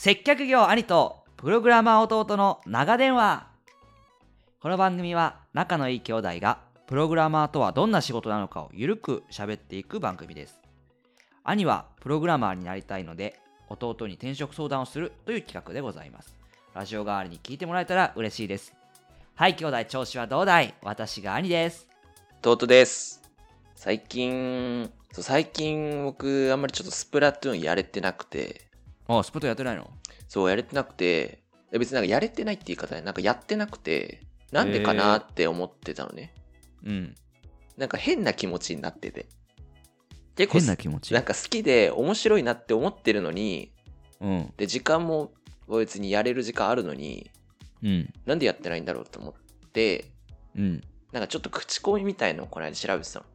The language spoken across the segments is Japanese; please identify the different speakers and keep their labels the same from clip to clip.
Speaker 1: 接客業兄とプログラマー弟の長電話。この番組は仲のいい兄弟がプログラマーとはどんな仕事なのかをゆるく喋っていく番組です。兄はプログラマーになりたいので弟に転職相談をするという企画でございます。ラジオ代わりに聞いてもらえたら嬉しいです。はい兄弟調子はどうだい？私が兄です。
Speaker 2: 弟です。最近、そう最近僕あんまりちょっとスプラトゥーンやれてなくて、
Speaker 1: あスプートやってないの？
Speaker 2: そうやれてなくて、え別になんかやれてないって言い方で、なんかやってなくて、なんでかなって思ってたのね。
Speaker 1: うん。
Speaker 2: なんか変な気持ちになってて。結構
Speaker 1: 変な気持ち？
Speaker 2: なんか好きで面白いなって思ってるのに、
Speaker 1: うん。
Speaker 2: で、時間も別にやれる時間あるのに、
Speaker 1: うん。
Speaker 2: なんでやってないんだろうと思って、
Speaker 1: うん。
Speaker 2: なんかちょっと口コミみたいのをこの間調べてたの。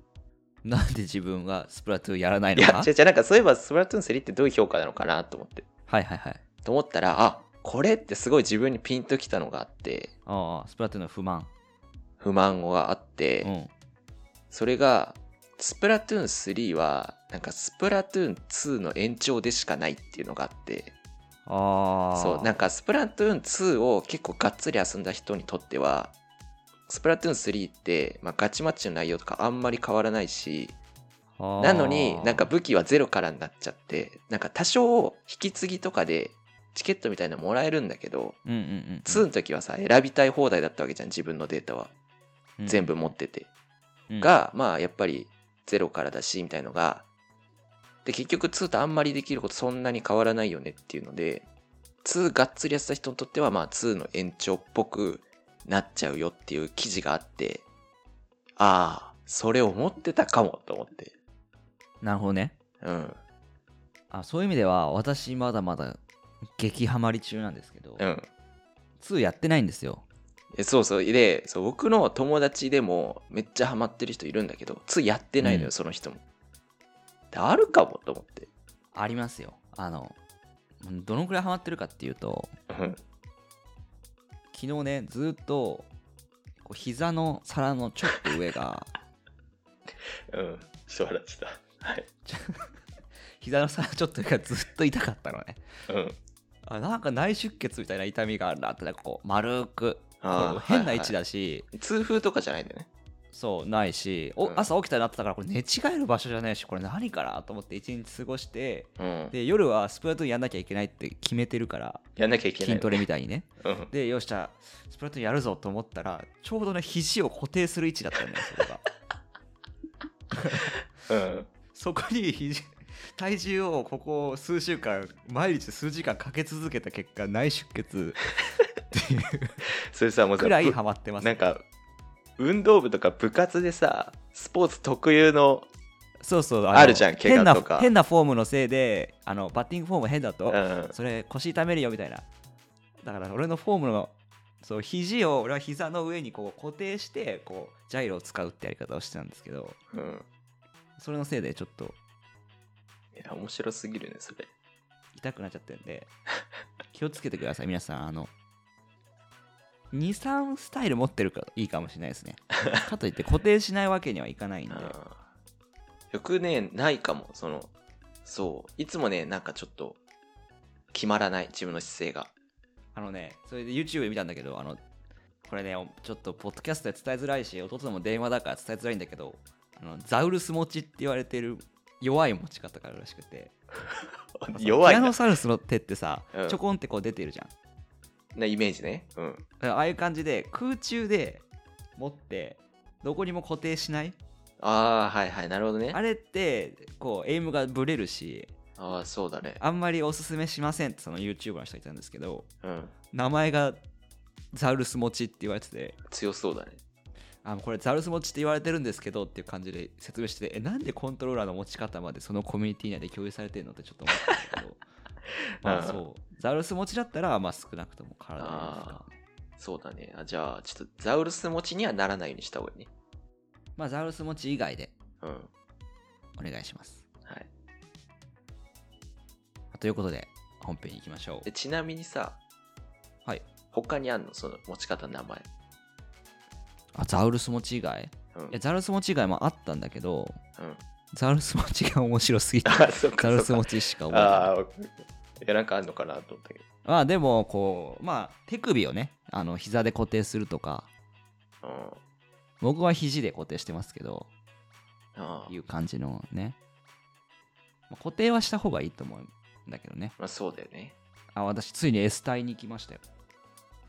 Speaker 1: なんで自分がスプラトゥーンやらない
Speaker 2: いや、
Speaker 1: のか
Speaker 2: 違う違う、なんかそういえばスプラトゥーン3ってどういう評価なのかなと思って。
Speaker 1: はいはいはい。
Speaker 2: と思ったら、あ、これってすごい自分にピンときたのがあって、
Speaker 1: ああスプラトゥーンの不満。
Speaker 2: 不満があって、
Speaker 1: うん。
Speaker 2: それが、スプラトゥーン3は、なんかスプラトゥーン2の延長でしかないっていうのがあって、
Speaker 1: ああ。
Speaker 2: そう、なんかスプラトゥーン2を結構がっつり遊んだ人にとっては、スプラトゥーン3って、まあ、ガチマッチの内容とかあんまり変わらないし、なのになんか武器はゼロからになっちゃって、なんか多少引き継ぎとかでチケットみたいなのもらえるんだけど、
Speaker 1: うんうんうん
Speaker 2: 2の時はさ、選びたい放題だったわけじゃん、自分のデータは。
Speaker 1: うん
Speaker 2: 全部持ってて。
Speaker 1: うん
Speaker 2: が、まあやっぱりゼロからだし、みたいのが、で、結局2とあんまりできることそんなに変わらないよねっていうので、2がっつりやってた人にとっては、まあ2の延長っぽくなっちゃうよっていう記事があって、ああ、それ思ってたかもと思って。
Speaker 1: なるほどね
Speaker 2: うん。
Speaker 1: あそういう意味では私まだまだ激ハマり中なんですけど、
Speaker 2: うん。
Speaker 1: 2やってないんですよ
Speaker 2: えそうそう。で、そう僕の友達でもめっちゃハマってる人いるんだけど、2やってないのよ、
Speaker 1: うん
Speaker 2: その人も。であるかもと思って。
Speaker 1: ありますよあのどのくらいハマってるかっていうと
Speaker 2: うん
Speaker 1: 昨日ねずっとこう膝の皿のちょっと上が
Speaker 2: うん。ちょっと笑ってた。はい。
Speaker 1: 膝の皿ちょっと上がずっと痛かったのね
Speaker 2: うん。
Speaker 1: あなんか内出血みたいな痛みがあるなってなんかこう丸く変な位置
Speaker 2: はい
Speaker 1: だし、
Speaker 2: はい痛風とかじゃないんだよね。
Speaker 1: そうないしお、
Speaker 2: うん
Speaker 1: 朝起きたらなってたからこれ寝違える場所じゃないしこれ何かなと思って一日過ごして
Speaker 2: うん。
Speaker 1: で夜はスプラトゥーンやんなきゃいけないって決めてるから
Speaker 2: やんなきゃいけない、
Speaker 1: 筋トレみたいにね
Speaker 2: うん。
Speaker 1: でよっしゃスプラトゥーンやるぞと思ったらちょうどね肘を固定する位置だったんだよそれが
Speaker 2: うん。
Speaker 1: そこに肘体重をここ数週間毎日数時間かけ続けた結果内出血っていう
Speaker 2: それさ、もうさ、
Speaker 1: くらい
Speaker 2: ぶ
Speaker 1: ハマってます
Speaker 2: なんか、運動部とか部活でさ、スポーツ特有の、
Speaker 1: そうそうの
Speaker 2: あるじゃん怪我とか
Speaker 1: 変なフォームのせいであのバッティングフォーム変だと、
Speaker 2: うん。
Speaker 1: それ腰痛めるよみたいなだから俺のフォームのそう肘を俺は膝の上にこう固定してこうジャイロを使うってやり方をしてたんですけど
Speaker 2: うん。
Speaker 1: それのせいでちょっと
Speaker 2: いや、面白すぎるね、それ。
Speaker 1: 痛くなっちゃってるんで気をつけてください皆さんあの23スタイル持ってるからいいかもしれないですね。かといって固定しないわけにはいかないんで。
Speaker 2: よくね、ないかも。その、そう。いつもね、なんかちょっと、決まらない、自分の姿勢が。
Speaker 1: あのねそれで YouTube で見たんだけどあのこれねちょっとポッドキャストで伝えづらいし弟も電話だから伝えづらいんだけどあのザウルス持ちって言われてる弱い持ち方があるらしくて。
Speaker 2: 弱いな。
Speaker 1: ティラノサウルスの手ってさ、
Speaker 2: うん。
Speaker 1: ちょこんってこう出てるじゃん
Speaker 2: なイメージね。うん。
Speaker 1: ああいう感じで空中で持ってどこにも固定しない
Speaker 2: ああ、はいはい、なるほどね。
Speaker 1: あれってこうエイムがブレるし
Speaker 2: ああ、そうだね。
Speaker 1: あんまりおすすめしませんってその YouTuber の人がいたんですけど
Speaker 2: うん。
Speaker 1: 名前がザウルス持ちって言われてて
Speaker 2: 強そうだね。
Speaker 1: あこれザウルス持ちって言われてるんですけどっていう感じで説明しててえなんでコントローラーの持ち方までそのコミュニティ内で共有されてるのってちょっと思ったんだけどまあそうザウルス持ちだったらまあ少なくとも体にいいか
Speaker 2: そうだね。あじゃあ、ちょっとザウルス持ちにはならないようにした方がいいね。
Speaker 1: まあザウルス持ち以外で
Speaker 2: うん。
Speaker 1: お願いします
Speaker 2: はい。
Speaker 1: ということで本編に行きましょう
Speaker 2: でちなみにさ、
Speaker 1: はい
Speaker 2: 他にあんの？その持ち方の名前。
Speaker 1: あザウルス持ち以外？
Speaker 2: うん
Speaker 1: いやザウルス持ち以外もあったんだけど
Speaker 2: うん。
Speaker 1: ザウルス持ちが面白すぎてザウルス。持ちしか覚えてない
Speaker 2: ああ、や、なんかあんのかなと思ったけど。
Speaker 1: まあでもこうまあ手首をねあの膝で固定するとか
Speaker 2: うん。
Speaker 1: 僕は肘で固定してますけど
Speaker 2: ああ
Speaker 1: いう感じのね、まあ固定はした方がいいと思うんだけどね
Speaker 2: まあそうだよね。
Speaker 1: あ私ついに S 隊に行きましたよ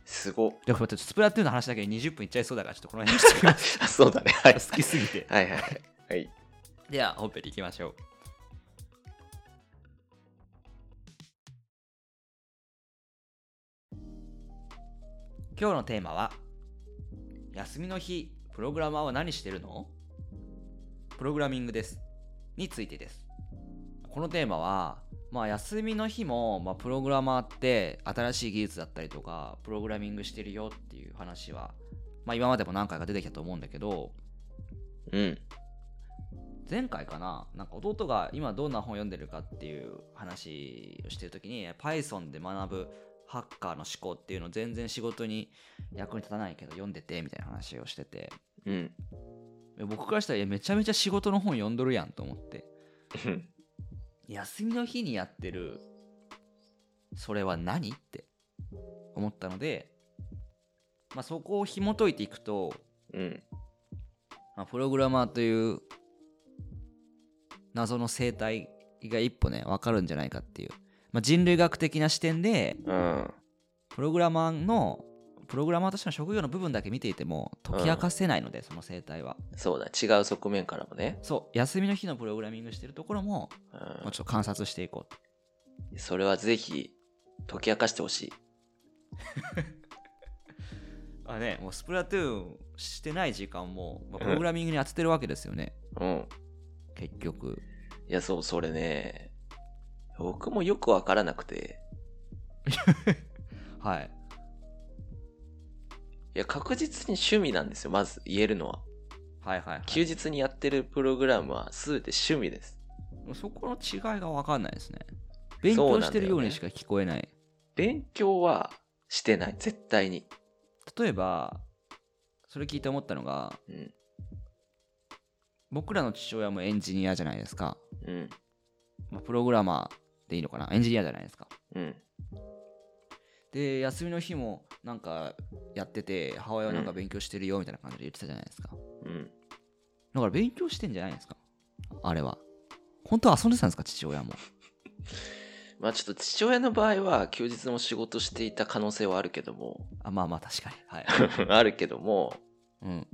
Speaker 2: すごっ。
Speaker 1: じゃあちょっとスプラトゥーンの話だけで20分いっちゃいそうだからちょっとこの辺にしときます
Speaker 2: あ、そうだね。はい。
Speaker 1: 好きすぎて
Speaker 2: はいはいはい。はい。
Speaker 1: では本編に行きましょう今日のテーマは休みの日プログラマーは何してるの？プログラミングです。についてです。このテーマはまあ休みの日も、まあ、プログラマーって新しい技術だったりとかプログラミングしてるよっていう話はまあ今までも何回か出てきたと思うんだけど
Speaker 2: うん。
Speaker 1: 前回かななんか弟が今どんな本読んでるかっていう話をしてる時に Python で学ぶハッカーの思考っていうの全然仕事に役に立たないけど読んでてみたいな話をしてて
Speaker 2: うん。
Speaker 1: 僕からしたらいやめちゃめちゃ仕事の本読んどるやんと思って
Speaker 2: うん
Speaker 1: 休みの日にやってるそれは何？って思ったので、まあ、そこを紐解いていくと、
Speaker 2: うん。
Speaker 1: まあ、プログラマーという謎の生態が一歩ね分かるんじゃないかっていう、まあ、人類学的な視点で
Speaker 2: うん。
Speaker 1: プログラマーのプログラマーとしての職業の部分だけ見ていても解き明かせないので、その生態は
Speaker 2: そうだ。違う側面からもね。
Speaker 1: そう休みの日のプログラミングしてるところも
Speaker 2: う
Speaker 1: もうちょっと観察していこう
Speaker 2: ん。それはぜひ解き明かしてほしい。
Speaker 1: あねもうスプラトゥーンしてない時間も、まあプログラミングに当ててるわけですよね、
Speaker 2: うん。
Speaker 1: 結局
Speaker 2: いや、そう、それね。僕もよくわからなくて。
Speaker 1: はい
Speaker 2: いや、確実に趣味なんですよ。まず言えるのは。
Speaker 1: はいはい、はい、
Speaker 2: 休日にやってるプログラムは全て趣味です。
Speaker 1: そこの違いが分かんないですね勉強してるようにしか聞こえない
Speaker 2: 勉強はしてない。絶対に。
Speaker 1: 例えばそれ聞いて思ったのが
Speaker 2: うん。
Speaker 1: 僕らの父親もエンジニアじゃないですか、
Speaker 2: うん。
Speaker 1: まあ、プログラマーでいいのかな？エンジニアじゃないですか。
Speaker 2: うん。
Speaker 1: で休みの日もなんかやってて母親はなんか勉強してるよみたいな感じで言ってたじゃないですか。
Speaker 2: うん。
Speaker 1: だから勉強してんじゃないですか？あれは。本当は遊んでたんですか？父親も。
Speaker 2: まあちょっと父親の場合は休日も仕事していた可能性はあるけども、
Speaker 1: あまあまあ確かに。はい。
Speaker 2: あるけども、
Speaker 1: うん。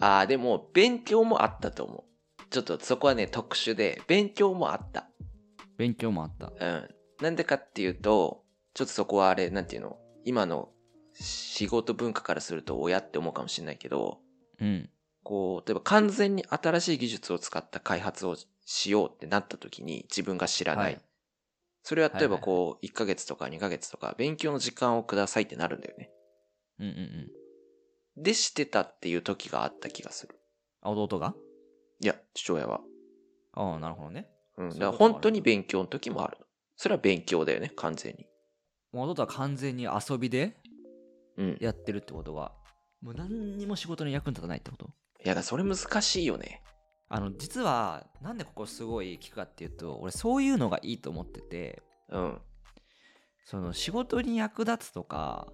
Speaker 2: ああ、でも勉強もあったと思う。ちょっとそこはね、特殊で、勉強もあった。
Speaker 1: 勉強もあった
Speaker 2: うん。なんでかっていうと、ちょっとそこはあれ、なんていうの、今の仕事文化からすると親って思うかもしれないけど、
Speaker 1: うん
Speaker 2: こう、例えば完全に新しい技術を使った開発をしようってなった時に自分が知らない。
Speaker 1: はい
Speaker 2: それは例えばこう、1ヶ月とか2ヶ月とか勉強の時間をくださいってなるんだよね。
Speaker 1: うんうんうん
Speaker 2: で、してたっていう時があった気がする。
Speaker 1: あ弟が？
Speaker 2: いや、父親は。
Speaker 1: ああなるほどね
Speaker 2: うん。だから本当に勉強の時もあるの。それは勉強だよね、完全に。
Speaker 1: もう弟は完全に遊びで
Speaker 2: うん。い
Speaker 1: やってるってことはもう何にも仕事に役に立たないってこと？
Speaker 2: や、それ難しいよね。
Speaker 1: あの実はなんでここすごい聞くかっていうと俺そういうのがいいと思ってて
Speaker 2: うん。
Speaker 1: その仕事に役立つとか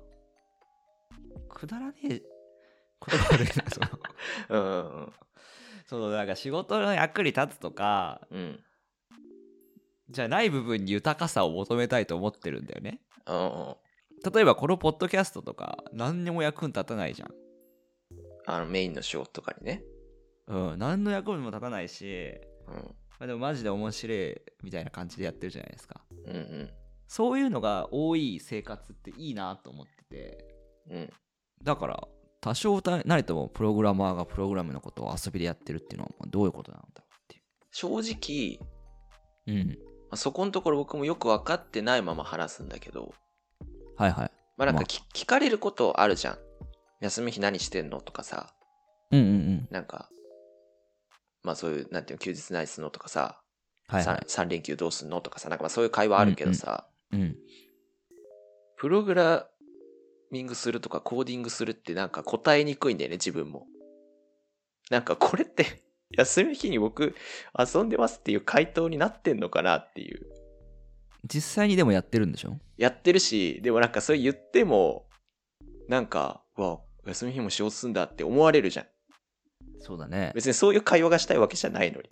Speaker 1: くだらねえ言葉でその
Speaker 2: うんうんうん。
Speaker 1: そのなんか仕事の役に立つとか
Speaker 2: うん。
Speaker 1: じゃない部分に豊かさを求めたいと思ってるんだよね
Speaker 2: うんうん。
Speaker 1: 例えばこのポッドキャストとか何にも役に立たないじゃん
Speaker 2: あの、メインの仕事とかにね。
Speaker 1: うん何の役にも立たないし、
Speaker 2: うん。
Speaker 1: まあ、でもマジで面白いみたいな感じでやってるじゃないですか
Speaker 2: うんうん。
Speaker 1: そういうのが多い生活っていいなと思ってて
Speaker 2: うん。
Speaker 1: だから多少なりともプログラマーがプログラムのことを遊びでやってるっていうのはどういうことなんだろうって
Speaker 2: 正直、
Speaker 1: いううん
Speaker 2: まあそこのところ僕もよく分かってないまま話すんだけど、
Speaker 1: はいはい。まあ
Speaker 2: まあなんかき、聞かれることあるじゃん。休み日何してんのとかさ、
Speaker 1: うんうんうん。
Speaker 2: なんか、まあそういう、なんていうの、休日何すんのとかさ、
Speaker 1: はいはい。
Speaker 2: さ3連休どうすんのとかさ、なんかまあそういう会話あるけどさ、
Speaker 1: うん。
Speaker 2: プログラミングするとかコーディングするってなんか答えにくいんだよね、自分も。なんかこれって、休みの日に僕遊んでますっていう回答になってんのかなっていう。
Speaker 1: 実際にでもやってるんでしょ？
Speaker 2: やってるし、でもなんかそれ言っても、なんか、うわ、休み日も仕事すんだって思われるじゃん。
Speaker 1: そうだね
Speaker 2: 別にそういう会話がしたいわけじゃないのに。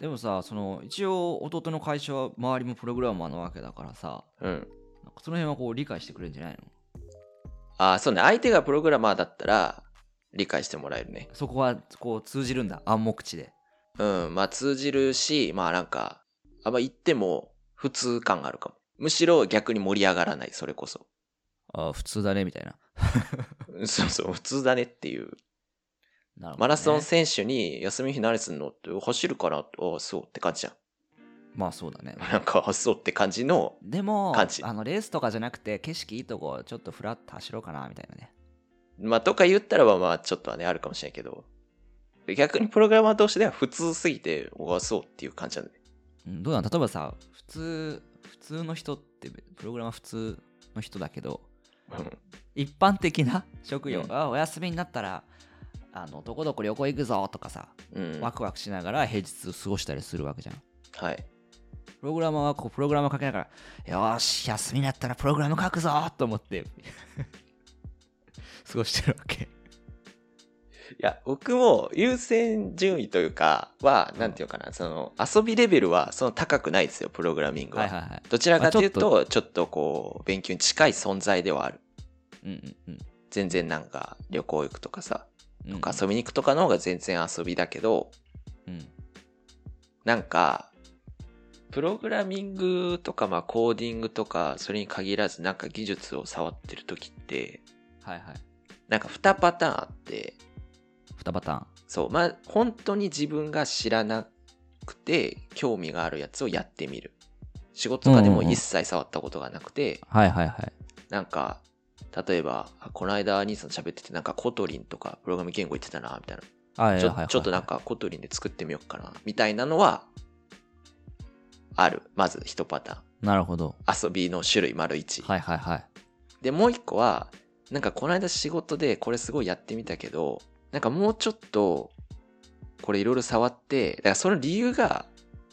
Speaker 1: でもさその一応弟の会社は周りもプログラマーなわけだからさ
Speaker 2: うん。
Speaker 1: その辺はこう理解してくれるんじゃないの？
Speaker 2: ああ、そうね。相手がプログラマーだったら、理解してもらえるね。
Speaker 1: そこはこう通じるんだ暗黙知で
Speaker 2: うん。まあ通じるし、まあなんか、あんま言っても普通感があるかも。むしろ逆に盛り上がらない、それこそ。
Speaker 1: ああ普通だねみたいな
Speaker 2: うん そうそう、普通だねっていう。
Speaker 1: ね
Speaker 2: マラソン選手に休み日何すんのって走るかなああ、そうって感じじゃん。
Speaker 1: まあそうだね
Speaker 2: なんか、あそうって感じの、
Speaker 1: でもあのレースとかじゃなくて景色いいとこちょっとフラッと走ろうかなみたいなね
Speaker 2: まあとか言ったらばまあちょっとはね、あるかもしれないけど、逆にプログラマー同士では普通すぎて、おあ、そうっていう感じなんだね。
Speaker 1: うんどうなの例えばさ普通普通の人ってプログラマー普通の人だけど
Speaker 2: うん
Speaker 1: 一般的な職業、
Speaker 2: うん
Speaker 1: あお休みになったらあのどこどこ旅行行くぞとかさ、
Speaker 2: うん。
Speaker 1: ワクワクしながら平日過ごしたりするわけじゃん
Speaker 2: はい。
Speaker 1: プログラマーはこうプログラム書きながらよーし休みになったらプログラム書くぞと思って過ごしてるわけ。
Speaker 2: いや、僕も優先順位というか、は、なんていうのかな、その、遊びレベルはその高くないですよ、プログラミングは。
Speaker 1: はいはいはい。
Speaker 2: どちらかという
Speaker 1: まあ
Speaker 2: と、ちょっとこう、勉強に近い存在ではある。
Speaker 1: うんうんうん。
Speaker 2: 全然なんか、旅行行くとかさ、
Speaker 1: うん。
Speaker 2: とか遊びに行くとかの方が全然遊びだけど、
Speaker 1: うん。
Speaker 2: なんか、プログラミングとか、まあ、コーディングとか、それに限らず、なんか技術を触ってる時って、
Speaker 1: はいはい
Speaker 2: なんか2パターンあって、
Speaker 1: 2パターン
Speaker 2: そう、まあ、本当に自分が知らなくて、興味があるやつをやってみる。仕事とかでも一切触ったことがなくて、
Speaker 1: はいはいはい
Speaker 2: なんか、例えば、あこの間、兄さんと喋ってて、なんか Kotlin とか、プログラム言語言ってたな、みたいな。
Speaker 1: はいはいはい
Speaker 2: ちょっとなんか Kotlin で作ってみようかな、みたいなのは、ある。まず一パタ
Speaker 1: なるほど
Speaker 2: ーン。遊びの種類丸一。
Speaker 1: はいはいはい
Speaker 2: で、もう一個は、なんかこの間仕事でこれすごいやってみたけど、なんかもうちょっと、これいろいろ触って、だからその理由が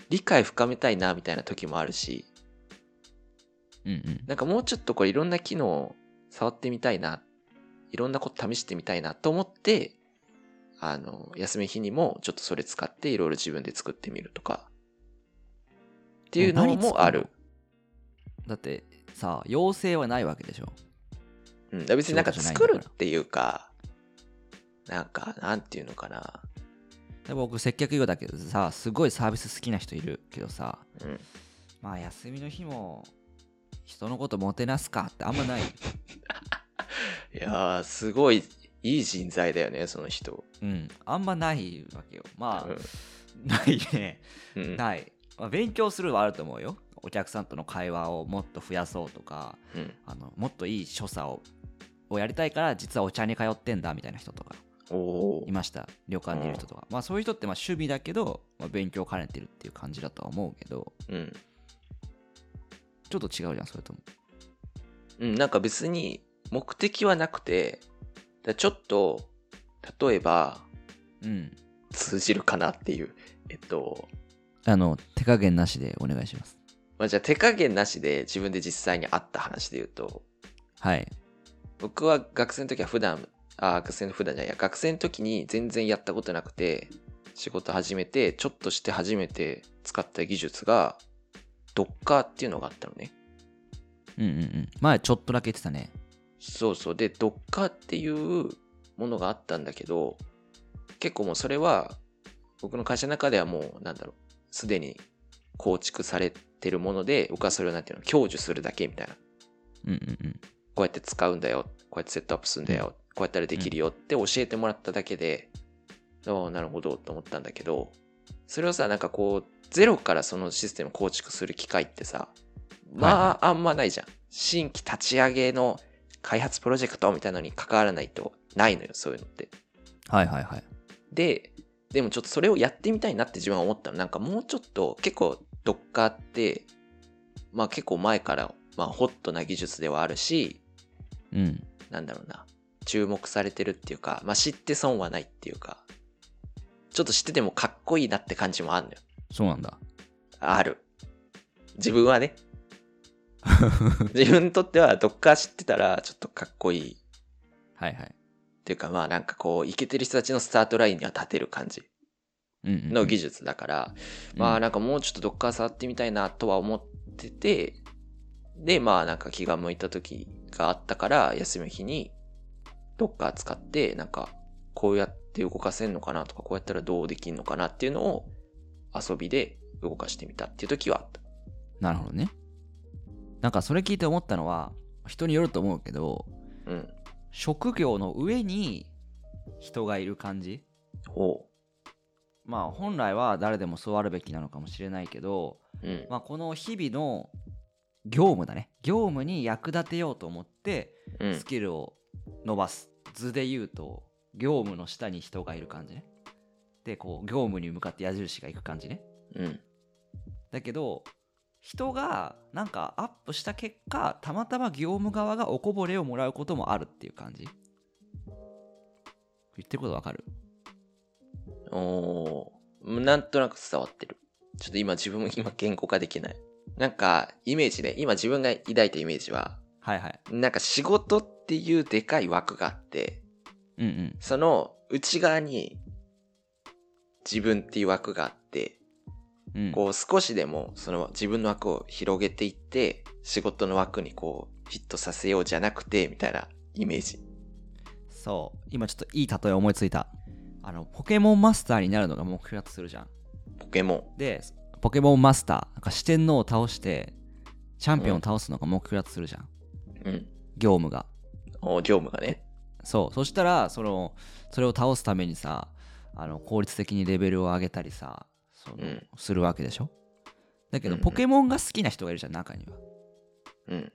Speaker 2: 理解深めたいなみたいな時もあるし、
Speaker 1: うんうん。
Speaker 2: なんかもうちょっとこれいろんな機能触ってみたいな、いろんなこと試してみたいなと思って、あの、休み日にもちょっとそれ使っていろいろ自分で作ってみるとか、っていうのもある。
Speaker 1: だってさ要請はないわけでしょ
Speaker 2: うん、別になんか作るっていうか、なんか、なんていうのかな。
Speaker 1: で僕接客業だけどさすごいサービス好きな人いるけどさ
Speaker 2: うん。
Speaker 1: まあ休みの日も人のこともてなすかってあんまない
Speaker 2: いやー、すごいいい人材だよね、その人。
Speaker 1: うんあんまないわけよまあ、
Speaker 2: うん
Speaker 1: ないね
Speaker 2: うん。
Speaker 1: ない、まあ、勉強するはあると思うよお客さんとの会話をもっと増やそうとか
Speaker 2: うん。
Speaker 1: あのもっといい所作ををやりたいから実はお茶に通ってんだみたいな人とか。いました。旅館にいる人とか、まあそういう人ってまあ趣味だけど、まあ、勉強を兼ねてるっていう感じだとは思うけど。
Speaker 2: うん。
Speaker 1: ちょっと違うじゃんそれとも。
Speaker 2: うん、なんか別に目的はなくて、だちょっと、例えば、
Speaker 1: うん。
Speaker 2: 通じるかなっていう。えっと、
Speaker 1: あの手加減なしでお願いします。
Speaker 2: まあ、じゃあ手加減なしで自分で実際にあった話で言うと、
Speaker 1: はい
Speaker 2: 僕は学生の時は普段、あ、学生の普段じゃないや、学生の時に全然やったことなくて、仕事始めて、ちょっとして初めて使った技術が、ドッカーっていうのがあったのね。
Speaker 1: うんうんうん前ちょっとだけ言ってたね
Speaker 2: そうそう。で、ドッカーっていうものがあったんだけど、結構もうそれは、僕の会社の中ではもう、なんだろう、すでに構築されてるもので、僕はそれをなんていうの、享受するだけみたいな。
Speaker 1: うんうんうん
Speaker 2: こうやって使うんだよ。こうやってセットアップするんだよ。こうやったらできるよって教えてもらっただけで、ああ、なるほどと思ったんだけど、それをさ、なんかこう、ゼロからそのシステムを構築する機会ってさ、まあ、あんまないじゃん。新規立ち上げの開発プロジェクトみたいなのに関わらないとないのよ、そういうのって。
Speaker 1: はいはいはい
Speaker 2: で、でもちょっとそれをやってみたいなって自分は思ったの。なんかもうちょっと結構 Docker って、まあ結構前から、まあホットな技術ではあるし、
Speaker 1: うん
Speaker 2: なんだろうな、注目されてるっていうか、まあ知って損はないっていうか、ちょっと知っててもかっこいいなって感じもあるのよ。
Speaker 1: そうなんだ
Speaker 2: ある。自分はね。自分にとってはドッカー知ってたらちょっとかっこいい。
Speaker 1: はいはい。
Speaker 2: っていうかまあなんかこう、イケてる人たちのスタートラインには立てる感じの技術だから、まあなんかもうちょっとドッカー触ってみたいなとは思ってて、でまあなんか気が向いた時があったから、休みの日にドッカー使って、なんかこうやって動かせんのかなとか、こうやったらどうできんのかなっていうのを遊びで動かしてみたっていう時はあった。
Speaker 1: なるほどね。なんかそれ聞いて思ったのは、人によると思うけど、
Speaker 2: うん。
Speaker 1: 職業の上に人がいる感じ
Speaker 2: おう。
Speaker 1: まあ本来は誰でもそうあるべきなのかもしれないけど、
Speaker 2: うん。
Speaker 1: まあ、この日々の業務だね業務に役立てようと思って
Speaker 2: うん
Speaker 1: ス。キルを伸ばす、図で言うと業務の下に人がいる感じねでこう業務に向かって矢印がいく感じね
Speaker 2: うん。
Speaker 1: だけど人がなんかアップした結果たまたま業務側がおこぼれをもらうこともあるっていう感じ言ってることわかる？
Speaker 2: おーなんとなく伝わってる。ちょっと今自分も今言語化できない。なんか、イメージね、今自分が抱いたイメージは、
Speaker 1: はいはい。
Speaker 2: なんか仕事っていうでかい枠があって、
Speaker 1: うんうん。
Speaker 2: その内側に自分っていう枠があって、
Speaker 1: うん。
Speaker 2: こう少しでもその自分の枠を広げていって、仕事の枠にこうフィットさせようじゃなくて、みたいなイメージ。
Speaker 1: そう。今ちょっといい例え思いついた。あのポケモンマスターになるのが目標だとするじゃん。
Speaker 2: ポケモ
Speaker 1: でポケモンマスターなんか四天王を倒してチャンピオンを倒すのが目標だとするじゃん、
Speaker 2: ン。うん。
Speaker 1: 業務が
Speaker 2: お業務がね。
Speaker 1: そうそしたらそのそれを倒すためにさあの効率的にレベルを上げたりさその、
Speaker 2: うん
Speaker 1: するわけでしょ？だけど、
Speaker 2: うんうん
Speaker 1: ポケモンが好きな人がいるじゃん中には
Speaker 2: うん。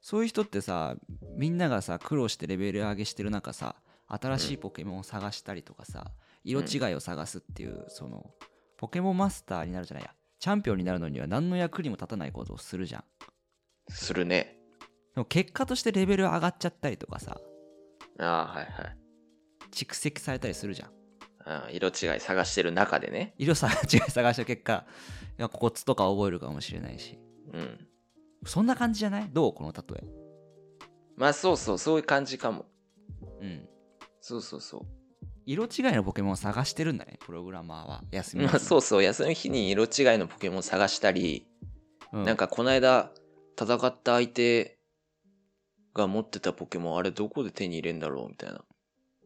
Speaker 1: そういう人ってさみんながさ苦労してレベル上げしてる中さ新しいポケモンを探したりとかさ、色違いを探すっていうそのポケモンマスターになるじゃないやチャンピオンになるのには何の役にも立たないことをするじゃん
Speaker 2: するね。
Speaker 1: でも結果としてレベル上がっちゃったりとかさ
Speaker 2: ああ、はいはい。
Speaker 1: 蓄積されたりするじゃん
Speaker 2: 色違い探してる中でね。
Speaker 1: 色さ 違い探した結果いやコツとか覚えるかもしれないし
Speaker 2: うん。
Speaker 1: そんな感じじゃない？どう？この例え
Speaker 2: まあそうそう、そういう感じかも。
Speaker 1: うん
Speaker 2: そうそうそ
Speaker 1: 色違いのポケモンを探してるんだねプログラマーは休
Speaker 2: う。
Speaker 1: み
Speaker 2: まあそうそう、休みの日に色違いのポケモン探したり、
Speaker 1: う、ん、
Speaker 2: なんかこの間戦った相手が持ってたポケモンあれどこで手に入れんだろうみたいな。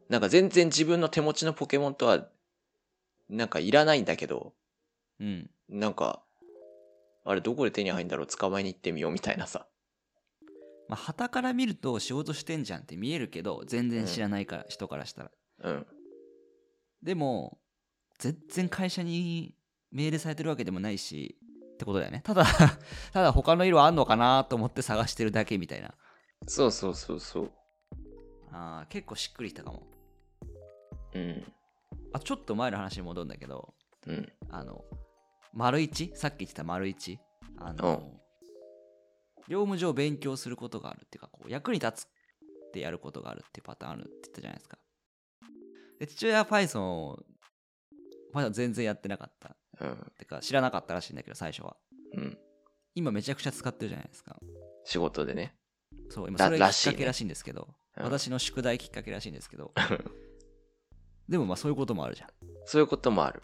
Speaker 2: なんか全然自分の手持ちのポケモンとはなんかいらないんだけど、
Speaker 1: うん
Speaker 2: なんかあれどこで手に入るんだろう捕まえに行ってみようみたいなさ。
Speaker 1: まあ旗から見ると仕事してんじゃんって見えるけど全然知らないから、人からしたら
Speaker 2: うん。
Speaker 1: でも全然会社に命令されてるわけでもないしってことだよね。ただ ただ他の色あんのかなと思って探してるだけみたいな。
Speaker 2: そうそうそうそう。
Speaker 1: あー結構しっくりきたかも。
Speaker 2: うん。
Speaker 1: あちょっと前の話に戻るんだけど
Speaker 2: うん。
Speaker 1: あの丸一？さっき言ってた丸一？あの、業務上勉強することがあるっていうかこう役に立つってやることがあるっていうパターンあるって言ったじゃないですかで父親は Python を Python 全然やってなかった。
Speaker 2: うん。
Speaker 1: てか知らなかったらしいんだけど最初は。
Speaker 2: うん。
Speaker 1: 今めちゃくちゃ使ってるじゃないですか。
Speaker 2: 仕事でね。
Speaker 1: そう今
Speaker 2: ら
Speaker 1: それがきっかけらしいんですけど、
Speaker 2: うん。
Speaker 1: 私の宿題きっかけらしいんですけど。でもまあそういうこともあるじゃ
Speaker 2: そういうこともある。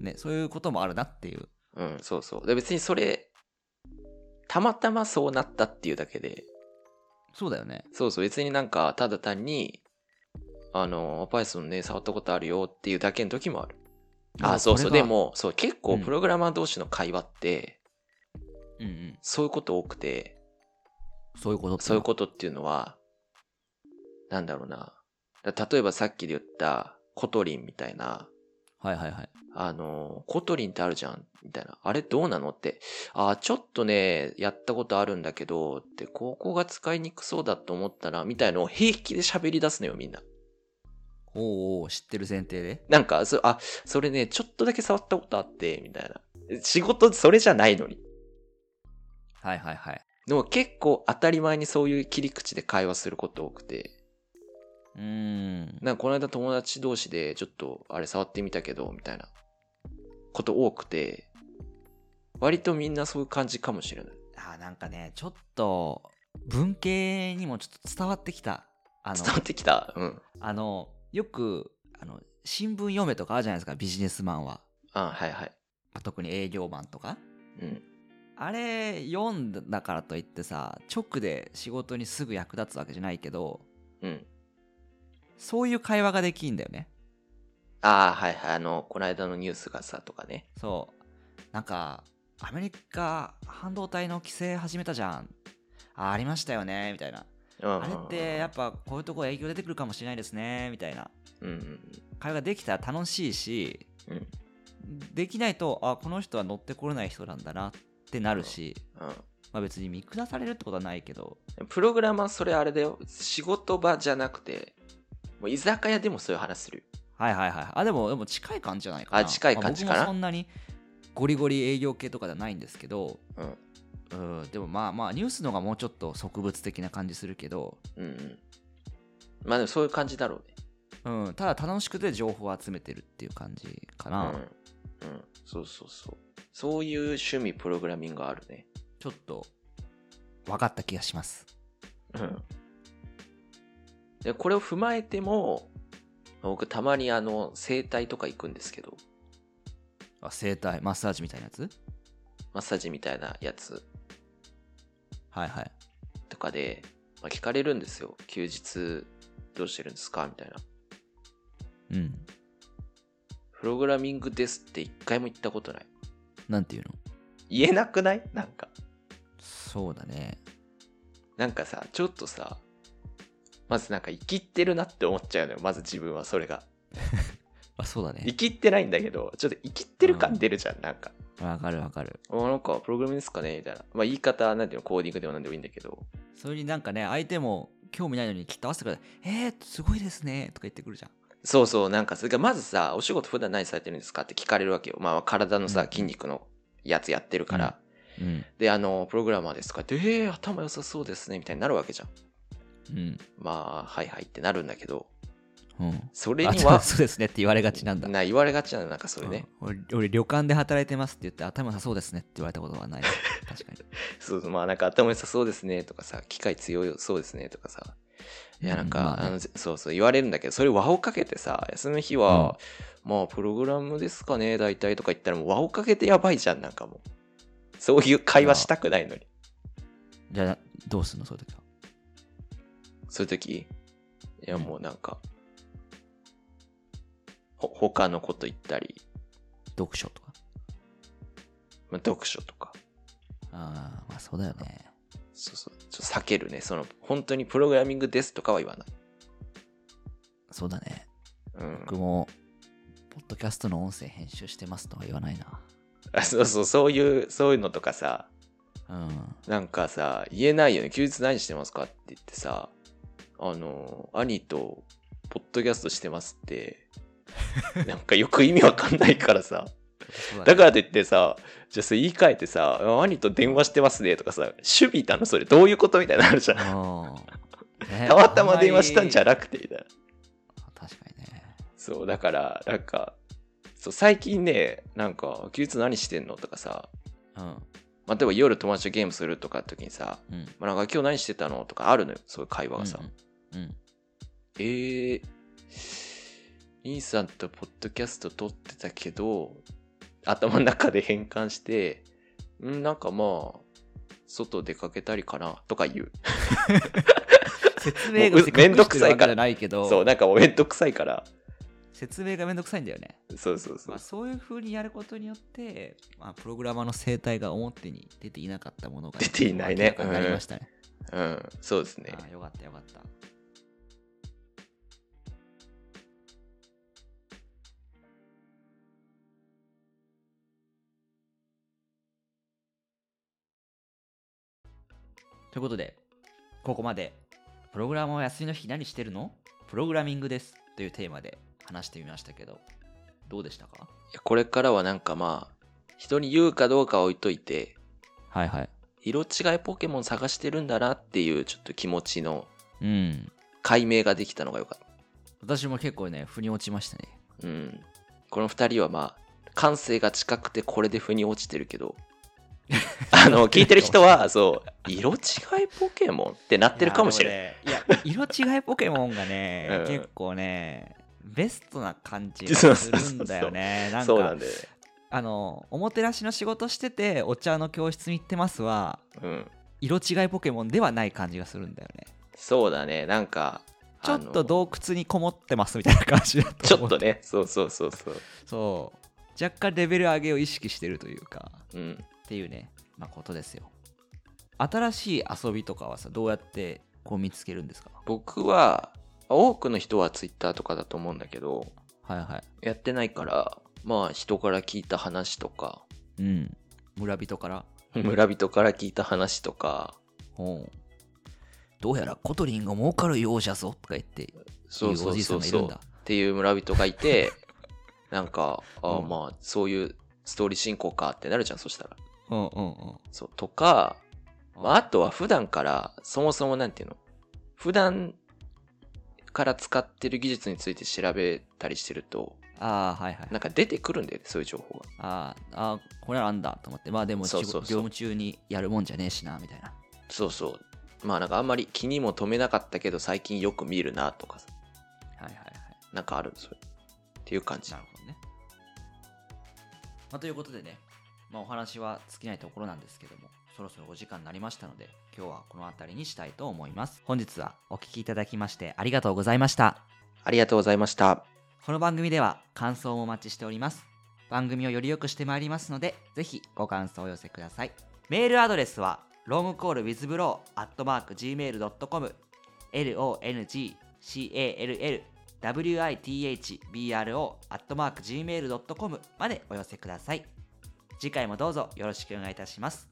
Speaker 1: んねそういうこともあるなっていう。
Speaker 2: うん、そうそう。で別にそれ、たまたまそうなったっていうだけで、
Speaker 1: そうだよね。
Speaker 2: そうそう、別になんか、ただ単に、あの、Python ね、触ったことあるよっていうだけの時もある。あ、そうそう。でも、そう、結構
Speaker 1: うん
Speaker 2: プログラマー同士の会話って、
Speaker 1: うんうん
Speaker 2: そういうこと多くて、
Speaker 1: そういうことって
Speaker 2: そういうことっていうのは、なんだろうな。だ例えばさっきで言った、 Kotlin みたいな、
Speaker 1: はいはいはい
Speaker 2: あの、 Kotlin ってあるじゃん、みたいな。あれどうなのって。あ、ちょっとね、やったことあるんだけど、って、ここが使いにくそうだと思ったな、みたいのを平気で喋り出すのよ、みんな。
Speaker 1: おうおう知ってる前提で？
Speaker 2: なんか、そあ、それね、ちょっとだけ触ったことあって、みたいな。仕事、それじゃないのに。
Speaker 1: はいはいはい
Speaker 2: でも結構当たり前にそういう切り口で会話すること多くて。
Speaker 1: うーん
Speaker 2: なんかこの間友達同士でちょっとあれ触ってみたけど、みたいなこと多くて、割とみんなそういう感じかもしれない。
Speaker 1: あなんかねちょっと文系にもちょっと伝わってきたあの
Speaker 2: 伝わってきた？うん。
Speaker 1: あのよくあの新聞読めとかあるじゃないですかビジネスマンは
Speaker 2: あはいはい。
Speaker 1: まあ特に営業マンとか
Speaker 2: うん。
Speaker 1: あれ読んだからといってさ直で仕事にすぐ役立つわけじゃないけど
Speaker 2: うん。
Speaker 1: そういう会話ができんだよね
Speaker 2: ああ、はいはい。あの、この間のニュースがさ、とかね。
Speaker 1: そうなんかアメリカ半導体の規制始めたじゃんあありましたよねみたいな
Speaker 2: うん
Speaker 1: あれってやっぱこういうとこ影響出てくるかもしれないですねみたいな
Speaker 2: うんうん
Speaker 1: 会話ができたら楽しいし
Speaker 2: うん。うん。
Speaker 1: できないとあこの人は乗ってこれない人なんだなってなるし、
Speaker 2: うん。
Speaker 1: まあ、別に見下されるってことはないけど
Speaker 2: プログラマーそれあれだよ。仕事場じゃなくて、もう居酒屋でもそういう話するよ。
Speaker 1: はいはいはいあでもでも近い感じじゃないかな
Speaker 2: あ近い感じかな
Speaker 1: まあ僕もそんなにゴリゴリ営業系とかではないんですけど
Speaker 2: うん。
Speaker 1: うんでもまあまあニュースの方がもうちょっと植物的な感じするけど、
Speaker 2: うんうん。まあでもそういう感じだろうね。
Speaker 1: うん、ただ楽しくて情報を集めてるっていう感じかな、
Speaker 2: うん。うん。そうそうそう。そういう趣味プログラミングあるね。
Speaker 1: ちょっと分かった気がします
Speaker 2: うん。で、これを踏まえても、僕たまにあの、整体とか行くんですけど、
Speaker 1: あ整体？マッサージみたいなやつ？
Speaker 2: マッサージみたいなやつ
Speaker 1: はいはい
Speaker 2: とかで、まあ、聞かれるんですよ。休日どうしてるんですか？みたいな。
Speaker 1: うん
Speaker 2: プログラミングですって一回も言ったことない。
Speaker 1: なんていうの？
Speaker 2: 言えなくない？なんか。
Speaker 1: そうだね
Speaker 2: なんかさ、ちょっとさ、まずなんか生きってるなって思っちゃうのよ。まず自分はそれが。
Speaker 1: あそうだね
Speaker 2: 生きってないんだけど、ちょっと生きってる感出るじゃん。なんか。
Speaker 1: わかるわかる。
Speaker 2: あなんかプログラミングですかね？みたいな。まあ言い方なんていうのコーディングでもなんでもいいんだけど。
Speaker 1: それになんかね相手も興味ないのにきっと合わせてくれて「えー、すごいですね」とか言ってくるじゃん。
Speaker 2: そうそう、なんかそれがまずさ、お仕事普段何されてるんですかって聞かれるわけよ。まあ体のさ、
Speaker 1: うん。
Speaker 2: 筋肉のやつやってるから。
Speaker 1: うん。
Speaker 2: で、あの、プログラマーですかって、えー、頭良さそうですね、みたいになるわけじゃん。
Speaker 1: うん。
Speaker 2: まあ、はいはいってなるんだけど、
Speaker 1: うん。
Speaker 2: それ
Speaker 1: あ
Speaker 2: には、
Speaker 1: そうですねって言われがちなんだ。
Speaker 2: な言われがちなの、なんかそれね。
Speaker 1: うん。俺俺旅館で働いてますって言って頭良さそうですねって言われたことはない。確かに。
Speaker 2: そうそう、まあなんか頭良さそうですねとかさ、機械強いそうですねとかさ。いやなんか、
Speaker 1: うんまあね。
Speaker 2: あのそうそう言われるんだけど、それ輪をかけてさ、休みの日は、まあプログラムですかね、大体とか言ったらもう輪をかけてやばいじゃん、なんかもう。そういう会話したくないのに。
Speaker 1: じゃあどうすんのそういう時は？
Speaker 2: そういう時？いやもうなんか、ほ他のこと言ったり、
Speaker 1: 読書とか？
Speaker 2: まあ、読書とか。
Speaker 1: ああまあそうだよね
Speaker 2: そうそう。ちょっと避けるね。その、本当にプログラミングですとかは言わない。
Speaker 1: そうだね
Speaker 2: うん。
Speaker 1: 僕もポッドキャストの音声編集してますとは言わないな
Speaker 2: あそうそう、そういう、そういうのとかさ、
Speaker 1: うん
Speaker 2: なんかさ、言えないよね。休日何してますかって言ってさ、あの、兄と、ポッドキャストしてますって、なんかよく意味わかんないからさ。だからといってさ、じゃあそれ言い換えてさ、兄と電話してますねとかさ、守備なのそれどういうことみたいになるじゃん。たまたま電話したんじゃなくてみたいな。
Speaker 1: り確かにね
Speaker 2: そう、だから、なんか、そう、最近ね、なんか、休日何してんのとかさ、
Speaker 1: うん。
Speaker 2: まあ、例えば夜友達とゲームするとかって時にさ、
Speaker 1: うん。
Speaker 2: まあ、なんか今日何してたのとかあるのよ、そういう会話がさ。
Speaker 1: うん。うん。
Speaker 2: えー、兄さんとポッドキャスト撮ってたけど、頭の中で変換して、んなんかまあ、外出かけたりかなとか言う。
Speaker 1: 説明が
Speaker 2: めんどくさいから
Speaker 1: ないけど
Speaker 2: そう、なんかもうめんどくさいから。
Speaker 1: 説明がめんどくさいんだよね
Speaker 2: そうそうそう
Speaker 1: まあ、。そういう風にやることによって、まあ、プログラマーの生態が表に出ていなかったものが
Speaker 2: 出ていないね
Speaker 1: なりましたね。
Speaker 2: うん、そうですね。
Speaker 1: ああよかったよかった。ということで、ここまで、プログラマーは休みの日何してるの？プログラミングですというテーマで話してみましたけど、どうでしたか？
Speaker 2: いやこれからはなんかまあ、人に言うかどうかは置いといて、
Speaker 1: はいはい。
Speaker 2: 色違いポケモン探してるんだなっていうちょっと気持ちの
Speaker 1: うん。
Speaker 2: 解明ができたのがよかった。
Speaker 1: 私も結構ね、腑に落ちましたね。
Speaker 2: うん。この二人はまあ、感性が近くてこれで腑に落ちてるけど、あの聞いてる人はそう 色違いポケモンってなってるかもしれない
Speaker 1: いや色違いポケモンがね、
Speaker 2: うん。
Speaker 1: 結構ねベストな感じがするんだよね。なんか
Speaker 2: そうなんで、
Speaker 1: あのおもてなしの仕事しててお茶の教室に行ってますは
Speaker 2: うん、
Speaker 1: 色違いポケモンではない感じがするんだよね。
Speaker 2: そうだね。なんか
Speaker 1: ちょっと
Speaker 2: う
Speaker 1: 洞窟にこもってますみたいな感じだと
Speaker 2: ちょっとね。そうそうそうそう。
Speaker 1: そう。若干レベル上げを意識してるというか。
Speaker 2: うん
Speaker 1: っていうね、まあ、ことですよ。新しい遊びとかはさどうやってこう見つけるんですか？
Speaker 2: 僕は多くの人はツイッターとかだと思うんだけど
Speaker 1: はいはい。
Speaker 2: やってないからまあ人から聞いた話とか。
Speaker 1: うん。村人から？
Speaker 2: 村人から聞いた話とか。
Speaker 1: ほう。どうやら Kotlin が儲かるようじゃぞとか言って
Speaker 2: そうそう
Speaker 1: いいおじいさ
Speaker 2: そうそう
Speaker 1: んがいるんだ。
Speaker 2: っていう村人がいて なんかあ
Speaker 1: うん。
Speaker 2: まあそういうストーリー進行かってなるじゃんそしたら
Speaker 1: うんうんうん。
Speaker 2: そうとか、まあ、あとは普段からそもそもなんていうの？普段から使ってる技術について調べたりしてると
Speaker 1: ああはいはい。
Speaker 2: なんか出てくるんだよねそういう情報が。
Speaker 1: あーあーこれなんだと思って。まあでも
Speaker 2: そうそうそう。
Speaker 1: 業務中にやるもんじゃねえしなみたいな。
Speaker 2: そうそう。まあなんかあんまり気にも留めなかったけど最近よく見るなとかさ。
Speaker 1: はいはいはい。
Speaker 2: なんかあるんですよ。っていう感じ。
Speaker 1: なるほどね。まあ、ということでね、まあ、お話は尽きないところなんですけども、そろそろお時間になりましたので、今日はこの辺りにしたいと思います。本日はお聞きいただきましてありがとうございました。
Speaker 2: ありがとうございました
Speaker 1: この番組では感想もお待ちしております。番組をより良くしてまいりますので、ぜひご感想をお寄せください。メールアドレスは、ロングコール withbro.gmail.com longcall withbro.gmail.com までお寄せください。次回もどうぞよろしくお願いいたします。